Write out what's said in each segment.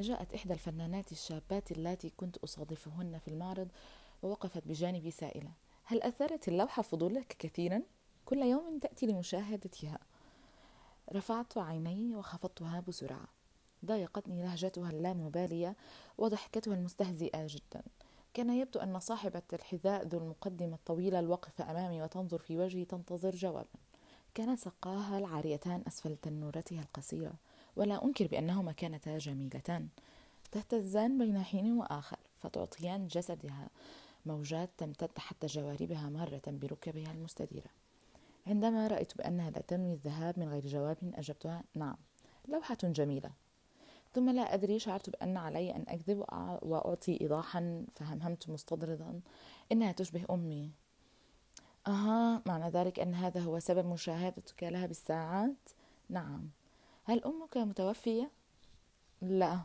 جاءت إحدى الفنانات الشابات اللاتي كنت أصادفهن في المعرض ووقفت بجانبي سائلة. هل أثارت اللوحة فضولك كثيرا؟ كل يوم تأتي لمشاهدتها. رفعت عيني وخفضتها بسرعة. ضايقتني لهجتها اللامبالية وضحكتها المستهزئة جدا. كان يبدو أن صاحبة الحذاء ذو المقدمة الطويلة الواقفة أمامي وتنظر في وجهي تنتظر جوابا. كان سقاها العاريتان أسفل تنورتها القصيرة. ولا أنكر بأنهما كانتا جميلتان. تهتزان بين حين وآخر فتعطيان جسدها موجات تمتد حتى جواربها مارة بركبها المستديرة. عندما رأيت بأنها لا تنوي الذهاب من غير جواب أجبتها نعم لوحة جميلة. ثم لا أدري شعرت بأن علي أن أكذب وأعطي إيضاحا فهمهمت مستطردا. إنها تشبه أمي. أها معنى ذلك أن هذا هو سبب مشاهدتك لها بالساعات؟ نعم. هل أمك متوفية؟ لا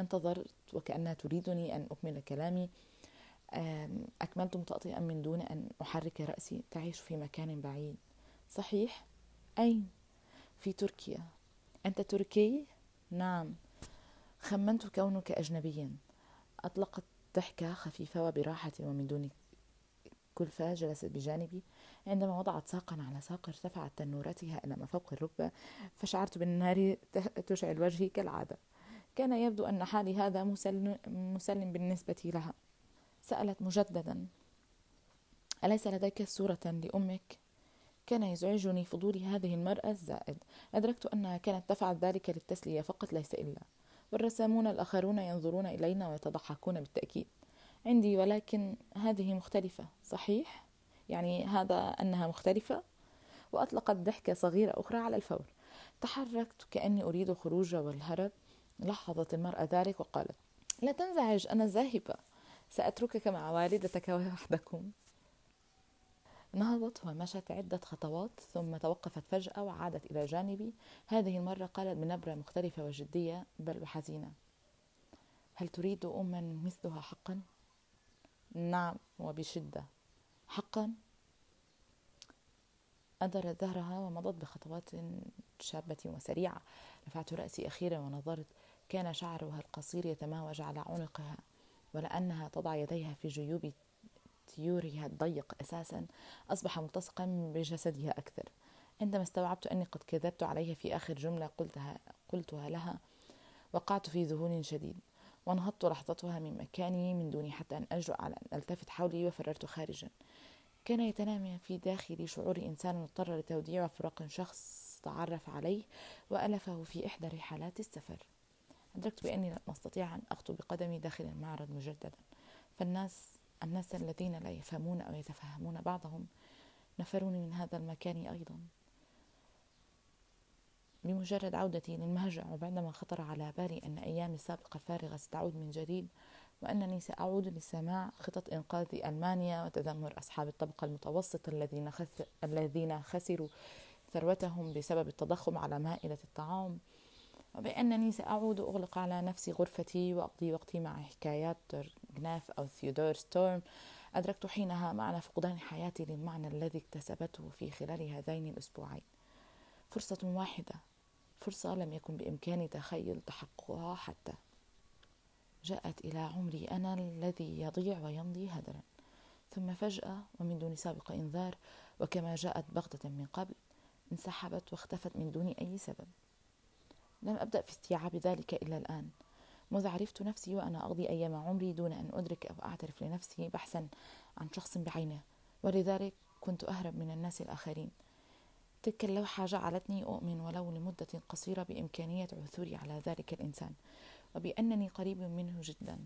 انتظرت وكأنها تريدني أن أكمل كلامي أكملت متأطئا من دون أن أحرك رأسي تعيش في مكان بعيد صحيح؟ أين؟ في تركيا أنت تركي؟ نعم خمنت كونك أجنبيا أطلقت ضحكة خفيفة وبراحة ومن دون كلفة جلست بجانبي عندما وضعت ساقا على ساق ارتفعت تنورتها إلى ما فوق الركبة فشعرت بالنار تشعل وجهي كالعادة. كان يبدو أن حالي هذا مسلم, بالنسبة لها. سألت مجددا أليس لديك صورة لأمك؟ كان يزعجني فضول هذه المرأة الزائد. أدركت أنها كانت تفعل ذلك للتسلية فقط ليس إلا. والرسامون الآخرون ينظرون إلينا ويتضحكون بالتأكيد. عندي ولكن هذه مختلفة. صحيح؟ يعني هذا أنها مختلفة؟ وأطلقت ضحكة صغيرة أخرى على الفور. تحركت كأني أريد الخروج والهرب. لاحظت المرأة ذلك وقالت لا تنزعج أنا ذاهبة. سأتركك مع والدتك وحدكم نهضت ومشت عدة خطوات ثم توقفت فجأة وعادت إلى جانبي. هذه المرة قالت بنبرة مختلفة وجدية بل وحزينة. هل تريد أما مثلها حقا؟ نعم وبشدة. حقا أدرت ظهرها ومضت بخطوات شابة وسريعة. رفعت رأسي أخيرا ونظرت كان شعرها القصير يتماوج على عنقها ولأنها تضع يديها في جيوب تيورها الضيق أساسا. أصبح ملتصقا بجسدها أكثر. عندما استوعبت أني قد كذبت عليها في آخر جملة قلتها, قلتها لها وقعت في ذهول شديد. ونهضت لحظتها من مكاني من دون حتى أن أجرؤ على أن ألتفت حولي وفررت خارجا. كان يتنامى في داخلي شعور إنسان اضطر لتوديع وفراق شخص تعرف عليه وألفه في إحدى رحلات السفر. أدركت بأني لن أستطيع أن أخطو بقدمي داخل المعرض مجددا. فالناس الناس الذين لا يفهمون أو يتفهمون بعضهم نفروني من هذا المكان أيضا. بمجرد عودتي للمهجع وبعدما خطر على بالي أن أيامي السابقة الفارغة ستعود من جديد وأنني سأعود لسماع خطط إنقاذ ألمانيا وتذمر أصحاب الطبقة المتوسطة الذين الذين خسروا ثروتهم بسبب التضخم على مائدة الطعام. وبأنني سأعود أغلق على نفسي غرفتي وأقضي وقتي مع حكايات جناف أو ثيودور ستورم. أدركت حينها معنى فقدان حياتي للمعنى الذي اكتسبته في خلال هذين الأسبوعين. فرصة واحدة فرصة لم يكن بإمكاني تخيل تحققها حتى جاءت إلى عمري أنا الذي يضيع ويمضي هدرا. ثم فجأة ومن دون سابق إنذار وكما جاءت بغتة من قبل انسحبت واختفت من دون أي سبب. لم أبدأ في استيعاب ذلك إلا الآن. مذ عرفت نفسي وأنا أقضي أيام عمري دون أن أدرك أو أعترف لنفسي بحثا عن شخص بعينه؟ ولذلك كنت أهرب من الناس الآخرين. تلك اللوحة جعلتني أؤمن ولو لمدة قصيرة بإمكانية عثوري على ذلك الإنسان. وبأنني قريب منه جدا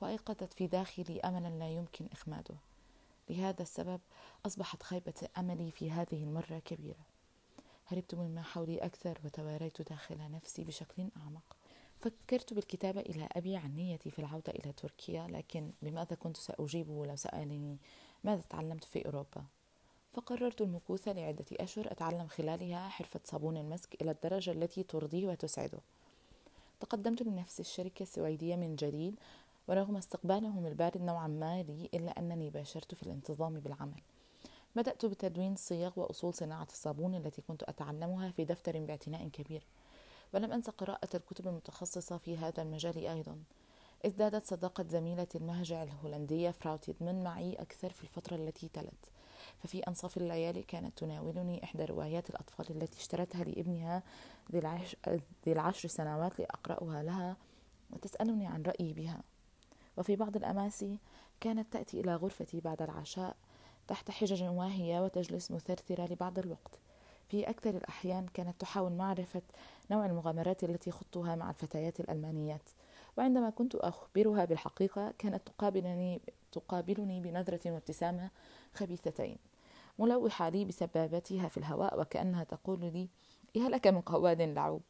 وأيقظت في داخلي أملا لا يمكن إخماده. لهذا السبب أصبحت خيبة أملي في هذه المرة كبيرة. هربت مما حولي أكثر وتواريت داخل نفسي بشكل أعمق. فكرت بالكتابة إلى أبي عن نيتي في العودة إلى تركيا لكن بماذا كنت سأجيبه لو سألني ماذا تعلمت في أوروبا؟ فقررت المكوث لعدة أشهر أتعلم خلالها حرفة صابون المسك إلى الدرجة التي ترضيه وتسعده. تقدمت لنفس الشركة السويدية من جديد ورغم استقبالهم البارد نوعا ما لي إلا أنني باشرت في الانتظام بالعمل. بدأت بتدوين صيغ وأصول صناعة الصابون التي كنت أتعلمها في دفتر باعتناء كبير ولم أنس قراءة الكتب المتخصصة في هذا المجال أيضا. إزدادت صداقة زميلة المهجع الهولندية فراو تيدمن معي أكثر في الفترة التي تلت. ففي أنصاف الليالي كانت تناولني إحدى روايات الأطفال التي اشترتها لابنها ذي العشر, سنوات لأقرأها لها وتسألني عن رأيي بها. وفي بعض الأماسي كانت تأتي إلى غرفتي بعد العشاء تحت حجج واهية وتجلس مثرثرة لبعض الوقت. في أكثر الأحيان كانت تحاول معرفة نوع المغامرات التي خضتها مع الفتيات الألمانيات. وعندما كنت أخبرها بالحقيقة كانت تقابلني تقابلني بنظرة وابتسامة خبيثتين ملوحة لي بسبابتها في الهواء وكأنها تقول لي إيه لك من قواد لعوب؟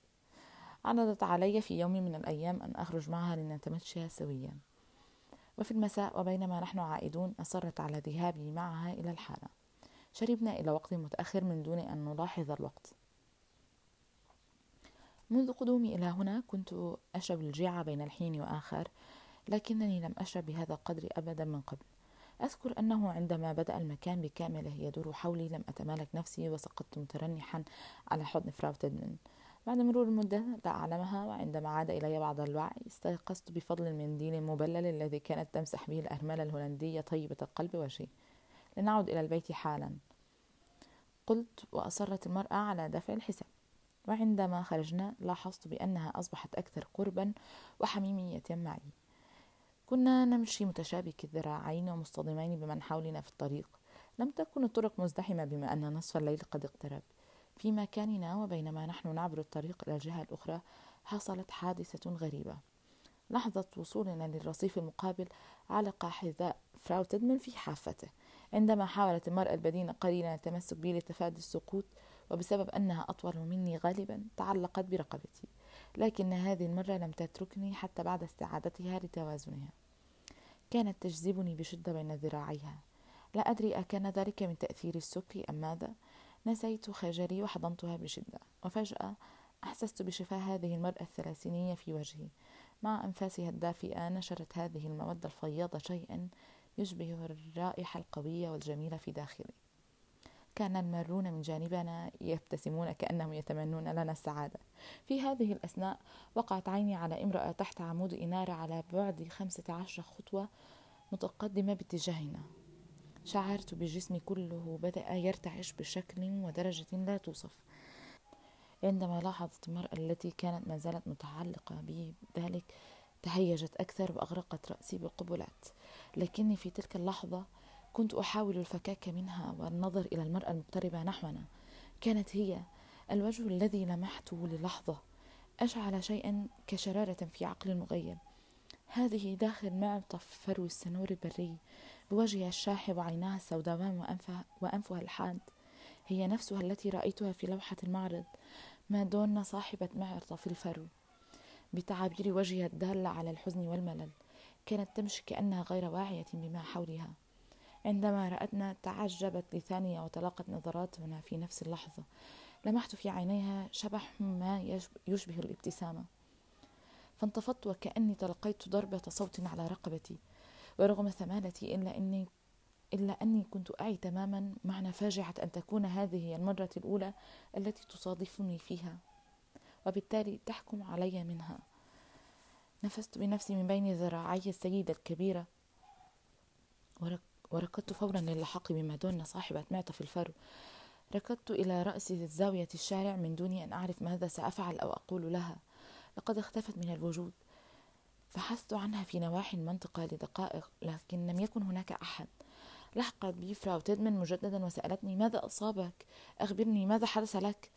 عرضت علي في يوم من الأيام أن أخرج معها لنتمشى سويا. وفي المساء وبينما نحن عائدون أصرت على ذهابي معها إلى الحانة شربنا إلى وقت متأخر من دون أن نلاحظ الوقت. منذ قدومي إلى هنا كنت أشرب الجيعة بين الحين وآخر لكنني لم أشرب بهذا القدر أبدا من قبل. أذكر أنه عندما بدأ المكان بكامله يدور حولي لم أتمالك نفسي وسقطت مترنحا على حضن فراو تدمن بعد مرور المدة لا أعلمها وعندما عاد إلي بعض الوعي استيقظت بفضل المنديل المبلل الذي كانت تمسح به الأرملة الهولندية طيبة القلب وجهي لنعد إلى البيت حالا. قلت وأصرت المرأة على دفع الحساب. وعندما خرجنا لاحظت بأنها أصبحت أكثر قربا وحميمية معي. كنا نمشي متشابك الذراعين ومصطدمين بمن حولنا في الطريق. لم تكن الطرق مزدحمة بما أن نصف الليل قد اقترب. في مكاننا وبينما نحن نعبر الطريق إلى الجهة الأخرى حصلت حادثة غريبة. لحظة وصولنا للرصيف المقابل علق حذاء فراو تدمن في حافته. عندما حاولت المرأة البدينة قليلا التمسك بي لتفادي السقوط وبسبب أنها أطول مني غالبا تعلقت برقبتي. لكن هذه المرة لم تتركني حتى بعد استعادتها لتوازنها. كانت تجذبني بشدة بين ذراعيها. لا أدري أكان ذلك من تأثير السكر أم ماذا. نسيت خجلي وحضنتها بشدة. وفجأة أحسست بشفاء هذه المرأة الثلاثينية في وجهي. مع أنفاسها الدافئة نشرت هذه المودة الفياضة شيئا يشبه الرائحة القوية والجميلة في داخلي. كان المارون من جانبنا يبتسمون كأنهم يتمنون لنا السعادة. في هذه الأثناء وقعت عيني على امرأة تحت عمود إنارة على بعد خمسة عشر خطوة متقدمة باتجاهنا. شعرت بجسمي كله بدأ يرتعش بشكل ودرجة لا توصف. عندما لاحظت المرأة التي كانت ما زالت متعلقة بي ذلك تهيجت أكثر وأغرقت رأسي بالقبلات. لكني في تلك اللحظة كنت أحاول الفكاك منها والنظر إلى المرأة المقتربة نحونا. كانت هي الوجه الذي لمحته للحظة. أشعل شيئا كشرارة في عقل المغيب. هذه داخل معطف فرو السنور البري. بوجهها الشاحب وعيناها السوداوان وأنفها, وأنفها الحاد. هي نفسها التي رأيتها في لوحة المعرض. مادونا صاحبة معطف الفرو بتعابير وجهها الدالة على الحزن والملل. كانت تمشي كأنها غير واعية بما حولها. عندما رأتنا تعجبت لثانية وتلاقت نظراتنا في نفس اللحظة لمحت في عينيها شبح ما يشبه الابتسامة. فانتفضت وكأني تلقيت ضربة صوت على رقبتي ورغم ثمالتي إلا أني إلا أني أعي أعي تماما معنى فاجعة أن تكون هذه هي المرة الأولى التي تصادفني فيها. وبالتالي تحكم علي منها. نفست بنفسي من بين ذراعي السيدة الكبيرة وركضت فورا للحاق بمادونا صاحبة معطف الفرو. ركضت إلى رأس الزاوية الشارع من دون أن أعرف ماذا سأفعل أو أقول لها. لقد اختفت من الوجود. بحثت عنها في نواحي المنطقة لدقائق لكن لم يكن هناك أحد. لحقت بي فراو تيدمن مجددا وسألتني ماذا أصابك؟ أخبرني ماذا حدث لك؟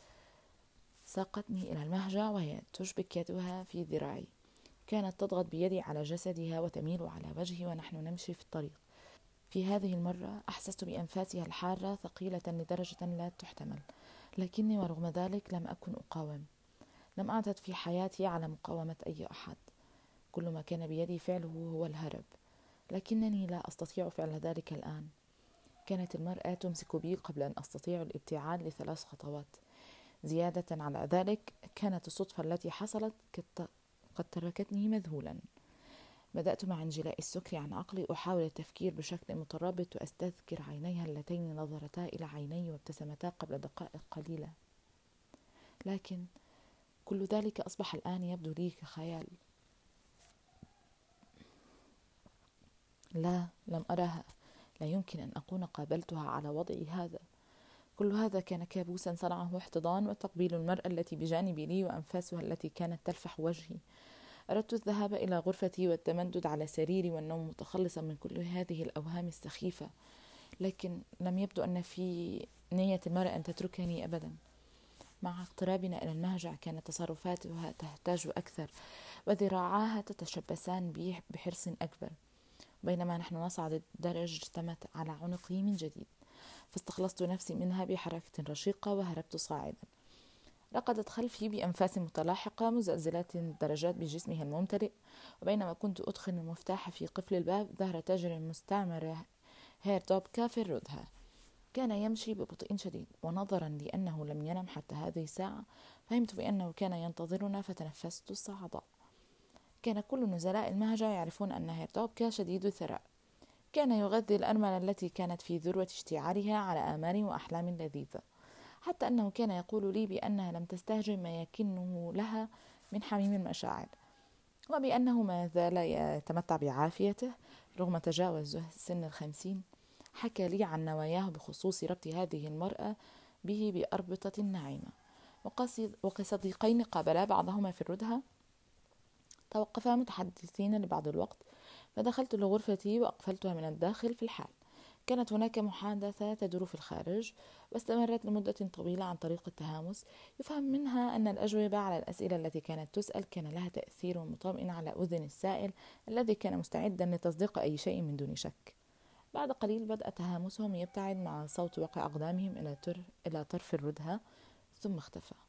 ساقتني إلى المهجع وهي تشبك يدها في ذراعي. كانت تضغط بيدي على جسدها وتميل على وجهي ونحن نمشي في الطريق. في هذه المرة أحسست بأنفاسها الحارة ثقيلة لدرجة لا تحتمل لكني ورغم ذلك لم أكن أقاوم. لم أعتد في حياتي على مقاومة أي أحد. كل ما كان بيدي فعله هو الهرب لكنني لا أستطيع فعل ذلك الآن. كانت المرأة تمسك بي قبل أن أستطيع الابتعاد لثلاث خطوات. زيادة على ذلك كانت الصدفة التي حصلت قد تركتني مذهولا. بدأت مع انجلاء السكر عن عقلي أحاول التفكير بشكل مترابط وأستذكر عينيها اللتين نظرتا إلى عيني وابتسمتا قبل دقائق قليلة. لكن كل ذلك أصبح الآن يبدو لي كخيال. لا لم أرها لا يمكن أن أكون قابلتها على وضعي هذا. كل هذا كان كابوسا صنعه احتضان وتقبيل المرأة التي بجانبي لي وأنفاسها التي كانت تلفح وجهي. أردت الذهاب إلى غرفتي والتمدد على سريري والنوم متخلصا من كل هذه الأوهام السخيفة لكن لم يبدو أن في نية المرأة أن تتركني أبدا. مع اقترابنا إلى المهجع كانت تصرفاتها تهتاج أكثر وذراعاها تتشبثان بي بحرص أكبر. بينما نحن نصعد الدرج اجتمت على عنقي من جديد فاستخلصت نفسي منها بحركة رشيقة وهربت صاعدا. رقدت خلفي بأنفاس متلاحقة مزلزلات الدرجات بجسمها الممتلئ. وبينما كنت أدخل المفتاح في قفل الباب ظهر تاجر مستعمر هير دوبكا في الردهة كان يمشي ببطء شديد ونظرا لأنه لم ينم حتى هذه الساعة فهمت بأنه كان ينتظرنا فتنفست الصعداء كان كل نزلاء المهجة يعرفون أن هيرتوبكا شديد الثراء. كان يغذي الأرملة التي كانت في ذروة اشتعالها على آمال وأحلام لذيذة. حتى أنه كان يقول لي بأنها لم تستهجن ما يكنه لها من حميم المشاعر وبأنه ما زال يتمتع بعافيته رغم تجاوز سن الخمسين. حكى لي عن نواياه بخصوص ربط هذه المرأة به بأربطة ناعمة. وكصديقين قابلا بعضهما في الردهة. توقفا متحدثين لبعض الوقت فدخلت لغرفتي وأقفلتها من الداخل في الحال. كانت هناك محادثة تدور في الخارج واستمرت لمدة طويلة عن طريق التهامس. يفهم منها أن الأجوبة على الأسئلة التي كانت تسأل كان لها تأثير مطمئن على أذن السائل الذي كان مستعدا لتصديق أي شيء من دون شك. بعد قليل بدأ تهامسهم يبتعد مع صوت وقع أقدامهم إلى, إلى طرف الردهة ثم اختفى.